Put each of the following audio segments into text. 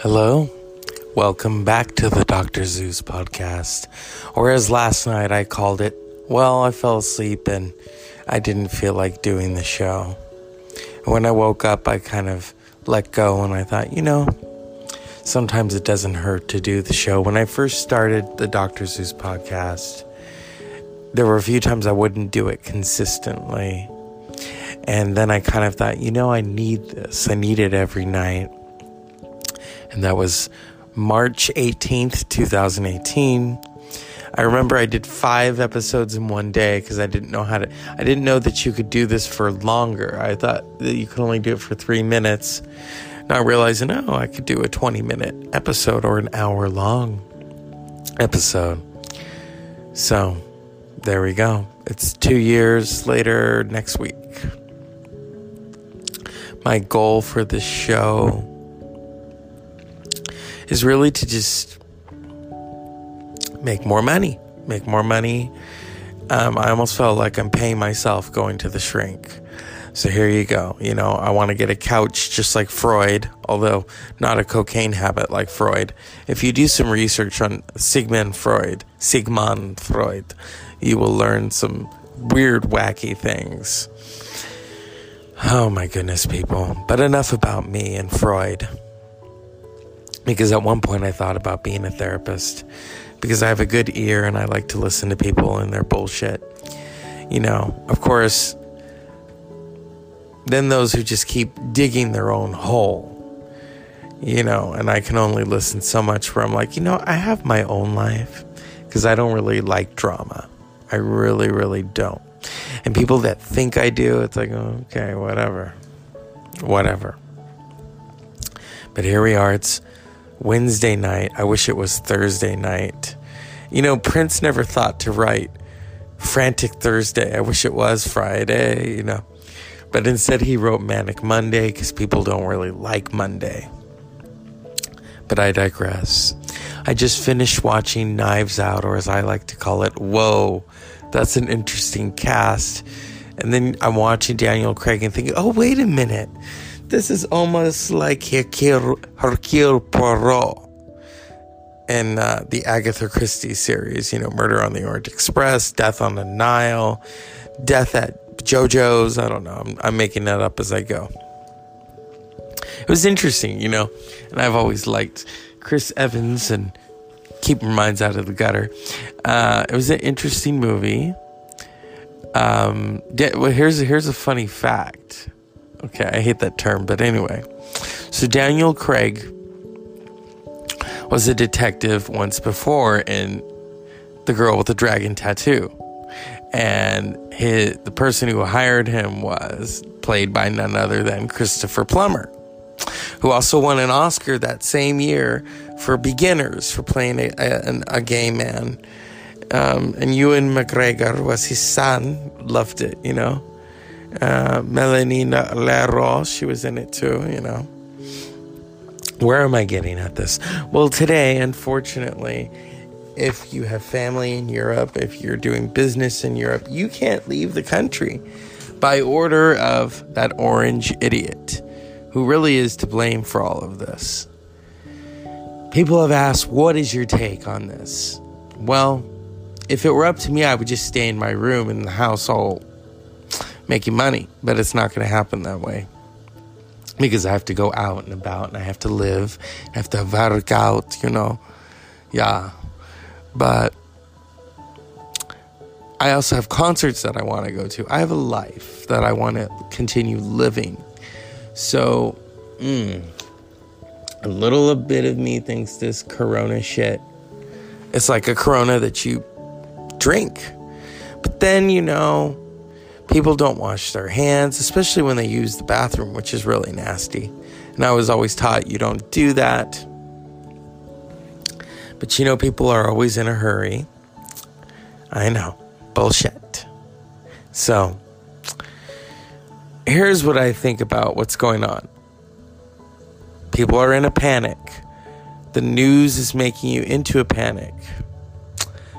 Hello, welcome back to the Dr. Zeus podcast. Or as last night I called it, well, I fell asleep and I didn't feel like doing the show. when I woke up, I kind of let go and I thought, you know, sometimes it doesn't hurt to do the show. When I first started the Dr. Zeus podcast, there were a few times I wouldn't do it consistently. And then I kind of thought, you know, I need this. I need it every night and that was March 18th, 2018. I remember I did five episodes in one day because I didn't know how to. I didn't know that you could do this for longer. I thought that you could only do it for three minutes. Not realizing, oh, I could do a 20 minute episode or an hour long episode. So there we go. It's two years later next week. My goal for this show is really to just make more money, make more money. Um, I almost felt like I'm paying myself going to the shrink. So here you go. You know, I want to get a couch just like Freud, although not a cocaine habit like Freud. If you do some research on Sigmund Freud, Sigmund Freud, you will learn some weird, wacky things. Oh my goodness, people. But enough about me and Freud because at one point I thought about being a therapist because I have a good ear and I like to listen to people and their bullshit. You know, of course, then those who just keep digging their own hole, you know, and I can only listen so much where I'm like, you know, I have my own life because I don't really like drama. I really, really don't. And people that think I do, it's like, okay, whatever. Whatever. But here we are. It's Wednesday night. I wish it was Thursday night. You know, Prince never thought to write Frantic Thursday. I wish it was Friday, you know. But instead, he wrote Manic Monday because people don't really like Monday. But I digress. I just finished watching Knives Out, or as I like to call it, Whoa. That's an interesting cast. And then I'm watching Daniel Craig and thinking, oh, wait a minute. This is almost like Hercule, Hercule Poirot in uh, the Agatha Christie series, you know, Murder on the Orient Express, Death on the Nile, Death at JoJo's. I don't know. I'm, I'm making that up as I go. It was interesting, you know, and I've always liked Chris Evans and keep your minds out of the gutter. Uh, it was an interesting movie. Um, well, here's here's a funny fact. Okay, I hate that term, but anyway. So Daniel Craig was a detective once before in The Girl with the Dragon Tattoo. And his, the person who hired him was played by none other than Christopher Plummer, who also won an Oscar that same year for Beginners for playing a, a, a gay man. Um, and Ewan McGregor was his son, loved it, you know. Uh, Melanie Laurent, she was in it too, you know. Where am I getting at this? Well, today, unfortunately, if you have family in Europe, if you're doing business in Europe, you can't leave the country by order of that orange idiot who really is to blame for all of this. People have asked, What is your take on this? Well, if it were up to me, I would just stay in my room in the house all making money, but it's not going to happen that way because I have to go out and about and I have to live, I have to work out, you know. Yeah. But I also have concerts that I want to go to. I have a life that I want to continue living. So, mm, a little bit of me thinks this corona shit it's like a corona that you drink. But then, you know, People don't wash their hands, especially when they use the bathroom, which is really nasty. And I was always taught you don't do that. But you know, people are always in a hurry. I know. Bullshit. So, here's what I think about what's going on people are in a panic. The news is making you into a panic.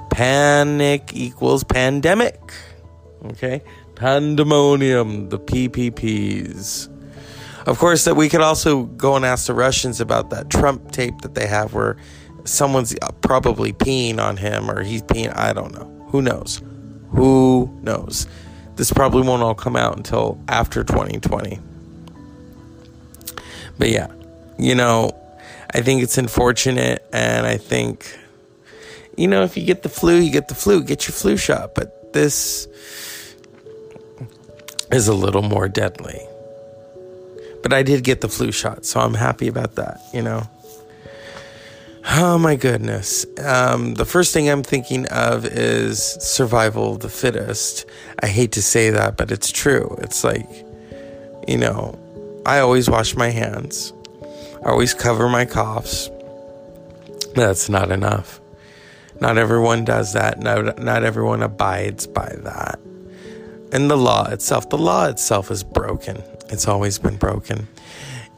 Panic equals pandemic. Okay? Pandemonium, the PPPs. Of course, that we could also go and ask the Russians about that Trump tape that they have where someone's probably peeing on him or he's peeing. I don't know. Who knows? Who knows? This probably won't all come out until after 2020. But yeah, you know, I think it's unfortunate, and I think, you know, if you get the flu, you get the flu, get your flu shot. But this is a little more deadly. But I did get the flu shot, so I'm happy about that, you know. Oh my goodness. Um, the first thing I'm thinking of is survival of the fittest. I hate to say that, but it's true. It's like, you know, I always wash my hands, I always cover my coughs. That's not enough. Not everyone does that. Not, not everyone abides by that. And the law itself, the law itself is broken. It's always been broken.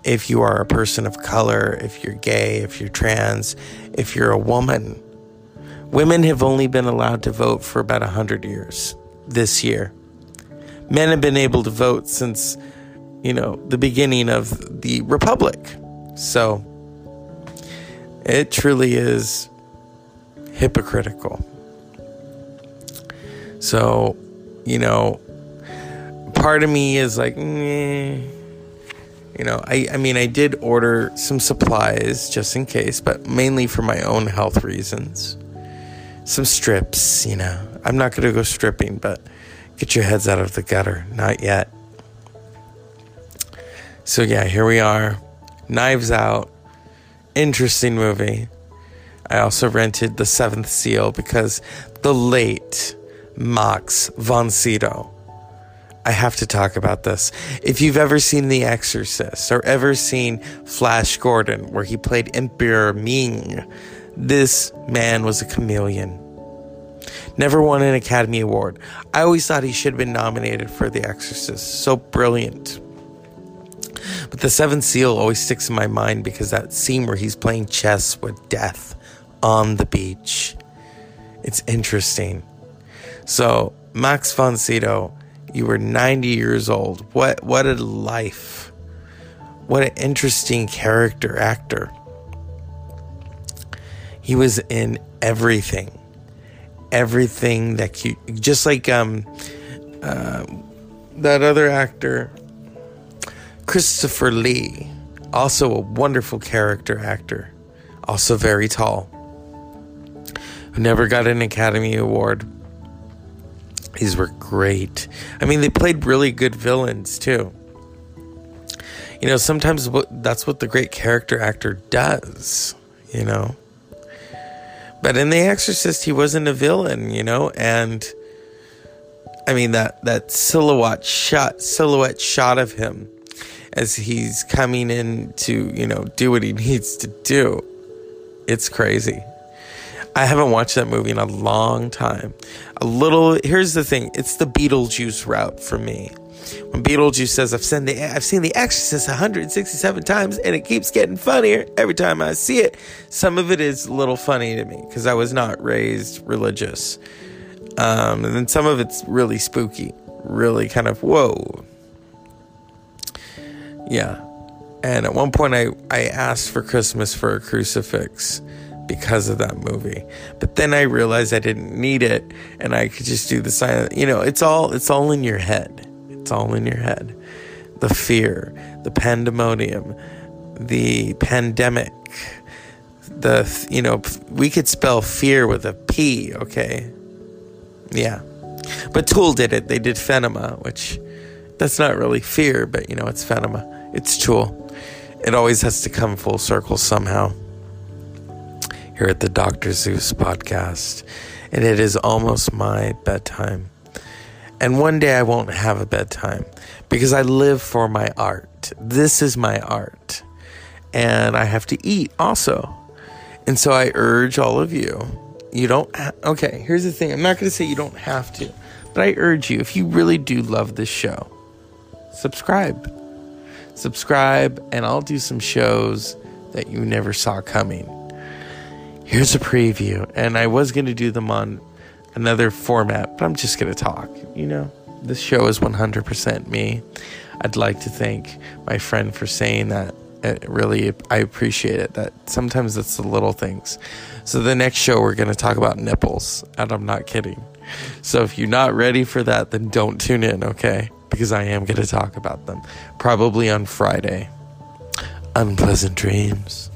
If you are a person of color, if you're gay, if you're trans, if you're a woman, women have only been allowed to vote for about 100 years this year. Men have been able to vote since, you know, the beginning of the republic. So it truly is hypocritical. So, you know, part of me is like, you know, I, I mean, I did order some supplies just in case, but mainly for my own health reasons. Some strips, you know. I'm not going to go stripping, but get your heads out of the gutter. Not yet. So, yeah, here we are. Knives Out. Interesting movie. I also rented The Seventh Seal because the late Max von Sydow I have to talk about this. If you've ever seen The Exorcist or ever seen Flash Gordon, where he played Emperor Ming, this man was a chameleon. Never won an Academy Award. I always thought he should have been nominated for The Exorcist. So brilliant. But The Seventh Seal always sticks in my mind because that scene where he's playing chess with death on the beach. It's interesting. So, Max von Sydow you were 90 years old. What what a life. What an interesting character actor. He was in everything. Everything that you just like um uh, that other actor Christopher Lee, also a wonderful character actor, also very tall, who never got an Academy Award these were great. I mean, they played really good villains too. You know, sometimes that's what the great character actor does, you know. But in The Exorcist, he wasn't a villain, you know, and I mean that that silhouette shot silhouette shot of him as he's coming in to, you know, do what he needs to do. It's crazy. I haven't watched that movie in a long time. A little. Here's the thing. It's the Beetlejuice route for me. When Beetlejuice says, "I've seen the I've seen the Exorcist 167 times, and it keeps getting funnier every time I see it." Some of it is a little funny to me because I was not raised religious, um, and then some of it's really spooky, really kind of whoa. Yeah, and at one point I I asked for Christmas for a crucifix because of that movie. But then I realized I didn't need it and I could just do the silent, you know, it's all it's all in your head. It's all in your head. The fear, the pandemonium, the pandemic, the you know, we could spell fear with a P, okay? Yeah. But Tool did it. They did Phenema, which that's not really fear, but you know, it's Phenema. It's Tool. It always has to come full circle somehow here at the Dr. Zeus podcast, and it is almost my bedtime. And one day I won't have a bedtime because I live for my art. This is my art. And I have to eat also. And so I urge all of you, you don't, ha- okay, here's the thing. I'm not going to say you don't have to, but I urge you, if you really do love this show, subscribe. Subscribe, and I'll do some shows that you never saw coming here's a preview. And I was going to do them on another format, but I'm just going to talk. You know, this show is 100% me. I'd like to thank my friend for saying that. It really, I appreciate it. That sometimes it's the little things. So the next show we're going to talk about nipples, and I'm not kidding. So if you're not ready for that, then don't tune in, okay? Because I am going to talk about them probably on Friday. Unpleasant dreams.